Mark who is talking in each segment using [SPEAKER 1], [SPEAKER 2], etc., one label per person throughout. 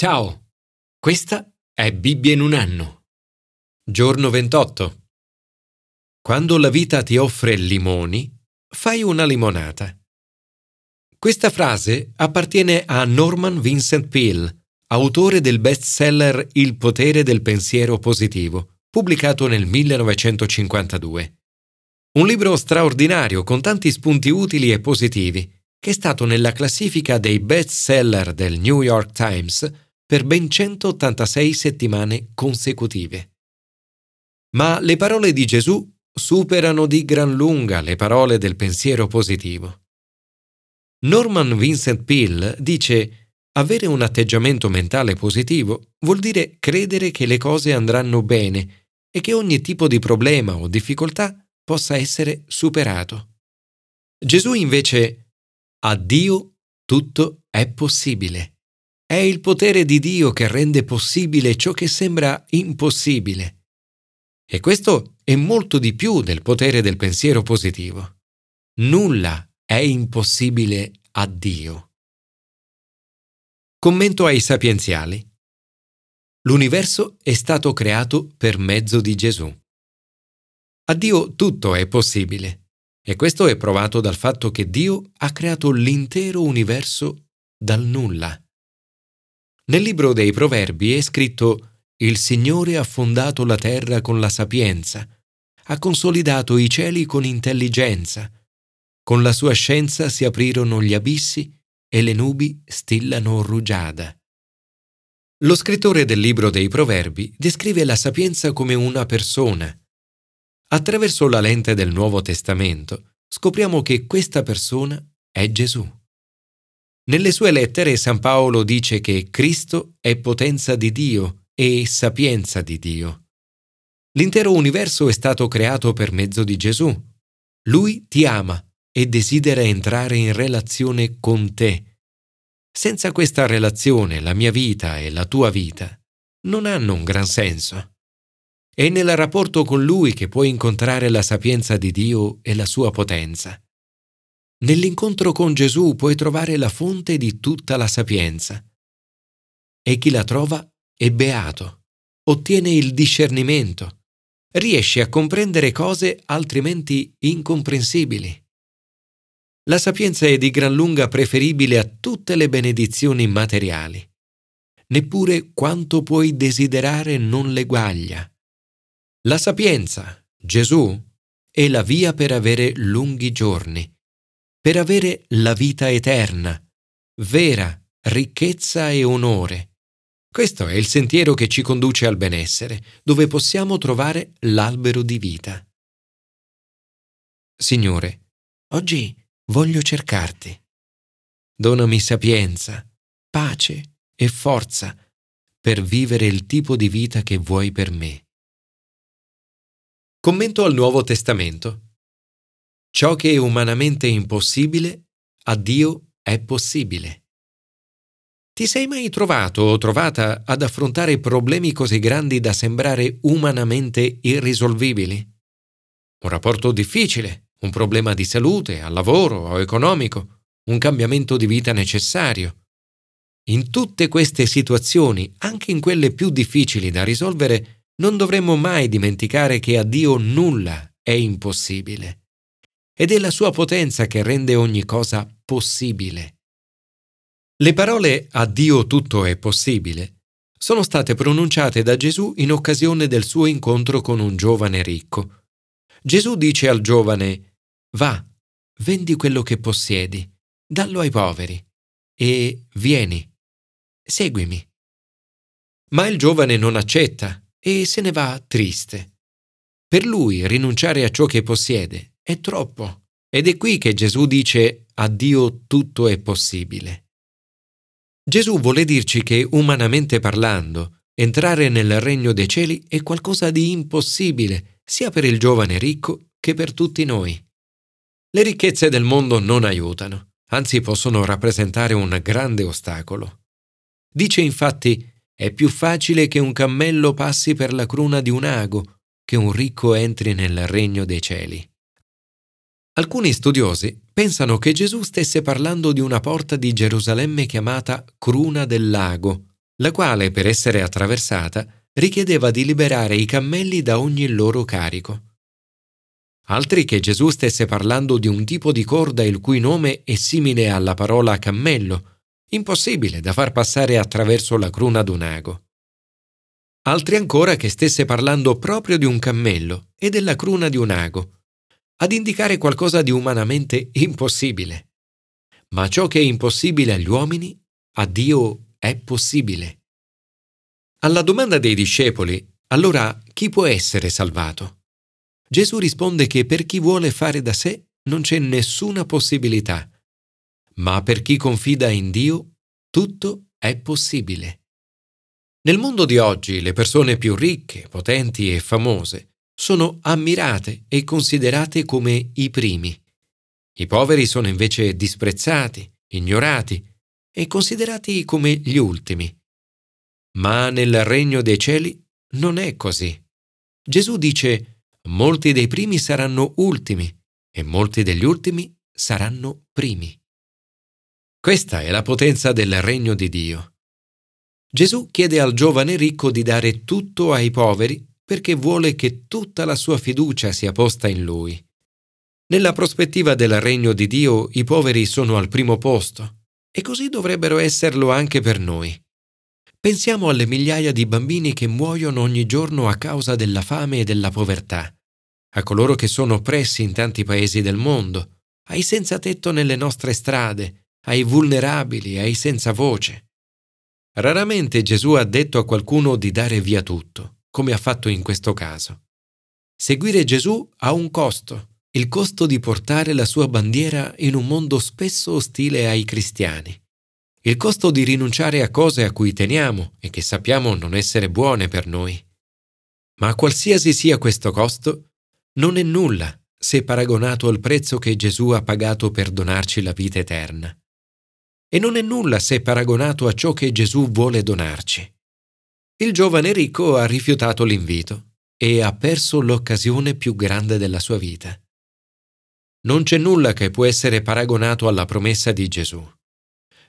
[SPEAKER 1] Ciao, questa è Bibbia in un anno. Giorno 28. Quando la vita ti offre limoni, fai una limonata. Questa frase appartiene a Norman Vincent Peale, autore del bestseller Il potere del pensiero positivo, pubblicato nel 1952. Un libro straordinario con tanti spunti utili e positivi, che è stato nella classifica dei bestseller del New York Times per ben 186 settimane consecutive. Ma le parole di Gesù superano di gran lunga le parole del pensiero positivo. Norman Vincent Peale dice avere un atteggiamento mentale positivo vuol dire credere che le cose andranno bene e che ogni tipo di problema o difficoltà possa essere superato. Gesù invece a Dio tutto è possibile. È il potere di Dio che rende possibile ciò che sembra impossibile. E questo è molto di più del potere del pensiero positivo. Nulla è impossibile a Dio. Commento ai sapienziali. L'universo è stato creato per mezzo di Gesù. A Dio tutto è possibile e questo è provato dal fatto che Dio ha creato l'intero universo dal nulla. Nel libro dei Proverbi è scritto il Signore ha fondato la terra con la sapienza, ha consolidato i cieli con intelligenza. Con la sua scienza si aprirono gli abissi e le nubi stillano rugiada. Lo scrittore del libro dei Proverbi descrive la sapienza come una persona. Attraverso la lente del Nuovo Testamento scopriamo che questa persona è Gesù. Nelle sue lettere San Paolo dice che Cristo è potenza di Dio e sapienza di Dio. L'intero universo è stato creato per mezzo di Gesù. Lui ti ama e desidera entrare in relazione con te. Senza questa relazione la mia vita e la tua vita non hanno un gran senso. È nel rapporto con Lui che puoi incontrare la sapienza di Dio e la sua potenza. Nell'incontro con Gesù puoi trovare la fonte di tutta la sapienza. E chi la trova è beato, ottiene il discernimento, riesce a comprendere cose altrimenti incomprensibili. La sapienza è di gran lunga preferibile a tutte le benedizioni materiali. Neppure quanto puoi desiderare non le guaglia. La sapienza, Gesù, è la via per avere lunghi giorni, per avere la vita eterna, vera ricchezza e onore, questo è il sentiero che ci conduce al benessere, dove possiamo trovare l'albero di vita. Signore, oggi voglio cercarti. Donami sapienza, pace e forza per vivere il tipo di vita che vuoi per me. Commento al Nuovo Testamento. Ciò che è umanamente impossibile, a Dio è possibile. Ti sei mai trovato o trovata ad affrontare problemi così grandi da sembrare umanamente irrisolvibili? Un rapporto difficile, un problema di salute, al lavoro o economico, un cambiamento di vita necessario. In tutte queste situazioni, anche in quelle più difficili da risolvere, non dovremmo mai dimenticare che a Dio nulla è impossibile. Ed è la sua potenza che rende ogni cosa possibile. Le parole a Dio tutto è possibile sono state pronunciate da Gesù in occasione del suo incontro con un giovane ricco. Gesù dice al giovane, Va, vendi quello che possiedi, dallo ai poveri, e vieni, seguimi. Ma il giovane non accetta e se ne va triste. Per lui rinunciare a ciò che possiede è troppo, ed è qui che Gesù dice a Dio tutto è possibile. Gesù vuole dirci che, umanamente parlando, entrare nel regno dei cieli è qualcosa di impossibile, sia per il giovane ricco che per tutti noi. Le ricchezze del mondo non aiutano, anzi possono rappresentare un grande ostacolo. Dice infatti, è più facile che un cammello passi per la cruna di un ago che un ricco entri nel regno dei cieli. Alcuni studiosi pensano che Gesù stesse parlando di una porta di Gerusalemme chiamata Cruna del Lago, la quale, per essere attraversata, richiedeva di liberare i cammelli da ogni loro carico. Altri che Gesù stesse parlando di un tipo di corda il cui nome è simile alla parola cammello, impossibile da far passare attraverso la cruna d'un ago. Altri ancora che stesse parlando proprio di un cammello e della cruna di un ago, ad indicare qualcosa di umanamente impossibile. Ma ciò che è impossibile agli uomini, a Dio è possibile. Alla domanda dei discepoli, allora chi può essere salvato? Gesù risponde che per chi vuole fare da sé non c'è nessuna possibilità, ma per chi confida in Dio tutto è possibile. Nel mondo di oggi le persone più ricche, potenti e famose sono ammirate e considerate come i primi. I poveri sono invece disprezzati, ignorati e considerati come gli ultimi. Ma nel regno dei cieli non è così. Gesù dice molti dei primi saranno ultimi e molti degli ultimi saranno primi. Questa è la potenza del regno di Dio. Gesù chiede al giovane ricco di dare tutto ai poveri perché vuole che tutta la sua fiducia sia posta in lui. Nella prospettiva del regno di Dio i poveri sono al primo posto e così dovrebbero esserlo anche per noi. Pensiamo alle migliaia di bambini che muoiono ogni giorno a causa della fame e della povertà a coloro che sono oppressi in tanti paesi del mondo, ai senza tetto nelle nostre strade, ai vulnerabili, ai senza voce. Raramente Gesù ha detto a qualcuno di dare via tutto, come ha fatto in questo caso. Seguire Gesù ha un costo, il costo di portare la sua bandiera in un mondo spesso ostile ai cristiani, il costo di rinunciare a cose a cui teniamo e che sappiamo non essere buone per noi. Ma qualsiasi sia questo costo, non è nulla se paragonato al prezzo che Gesù ha pagato per donarci la vita eterna. E non è nulla se paragonato a ciò che Gesù vuole donarci. Il giovane ricco ha rifiutato l'invito e ha perso l'occasione più grande della sua vita. Non c'è nulla che può essere paragonato alla promessa di Gesù.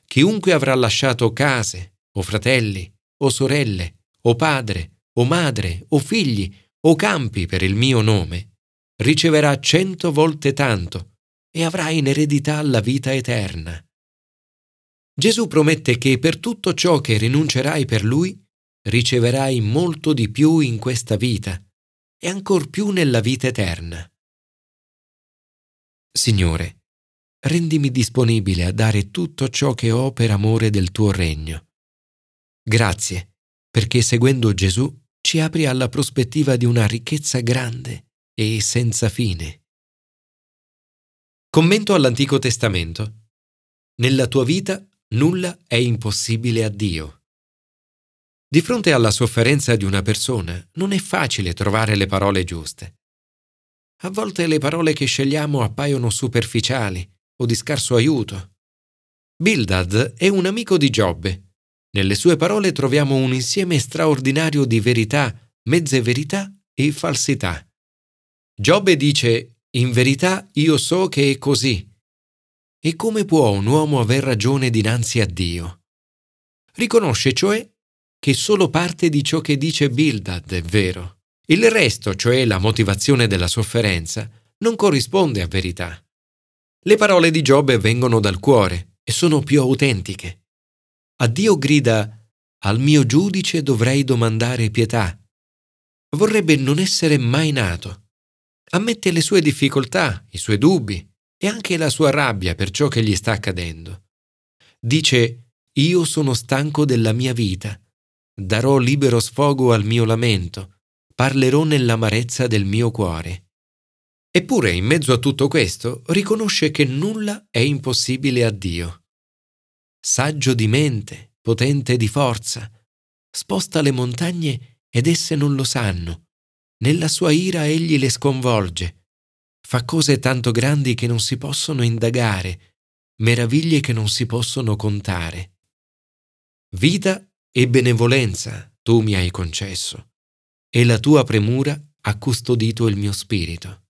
[SPEAKER 1] Chiunque avrà lasciato case, o fratelli, o sorelle, o padre, o madre, o figli, o campi per il mio nome, riceverà cento volte tanto e avrà in eredità la vita eterna. Gesù promette che per tutto ciò che rinuncerai per Lui, riceverai molto di più in questa vita e ancor più nella vita eterna. Signore, rendimi disponibile a dare tutto ciò che ho per amore del tuo regno. Grazie, perché seguendo Gesù ci apri alla prospettiva di una ricchezza grande e senza fine. Commento all'Antico Testamento. Nella tua vita nulla è impossibile a Dio. Di fronte alla sofferenza di una persona non è facile trovare le parole giuste. A volte le parole che scegliamo appaiono superficiali o di scarso aiuto. Bildad è un amico di Giobbe. Nelle sue parole troviamo un insieme straordinario di verità, mezze verità e falsità. Giobbe dice, in verità io so che è così. E come può un uomo aver ragione dinanzi a Dio? Riconosce cioè che solo parte di ciò che dice Bildad è vero. Il resto, cioè la motivazione della sofferenza, non corrisponde a verità. Le parole di Giobbe vengono dal cuore e sono più autentiche. A Dio grida, al mio giudice dovrei domandare pietà. Vorrebbe non essere mai nato ammette le sue difficoltà, i suoi dubbi e anche la sua rabbia per ciò che gli sta accadendo. Dice, io sono stanco della mia vita, darò libero sfogo al mio lamento, parlerò nell'amarezza del mio cuore. Eppure, in mezzo a tutto questo, riconosce che nulla è impossibile a Dio. Saggio di mente, potente di forza, sposta le montagne ed esse non lo sanno, nella sua ira egli le sconvolge, fa cose tanto grandi che non si possono indagare, meraviglie che non si possono contare. Vita e benevolenza tu mi hai concesso, e la tua premura ha custodito il mio spirito.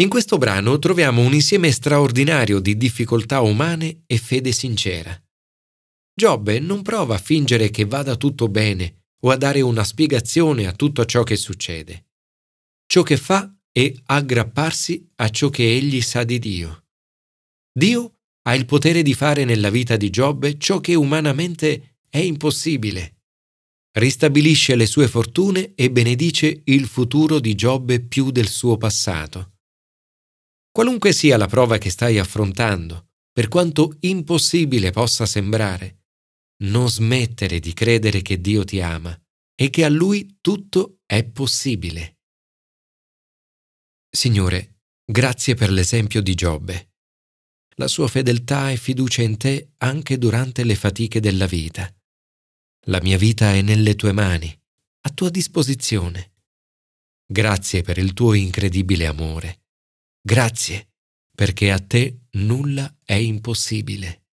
[SPEAKER 1] In questo brano troviamo un insieme straordinario di difficoltà umane e fede sincera. Giobbe non prova a fingere che vada tutto bene o a dare una spiegazione a tutto ciò che succede. Ciò che fa è aggrapparsi a ciò che egli sa di Dio. Dio ha il potere di fare nella vita di Giobbe ciò che umanamente è impossibile. Ristabilisce le sue fortune e benedice il futuro di Giobbe più del suo passato. Qualunque sia la prova che stai affrontando, per quanto impossibile possa sembrare, non smettere di credere che Dio ti ama e che a Lui tutto è possibile. Signore, grazie per l'esempio di Giobbe. La sua fedeltà e fiducia in te anche durante le fatiche della vita. La mia vita è nelle tue mani, a tua disposizione. Grazie per il tuo incredibile amore. Grazie perché a te nulla è impossibile.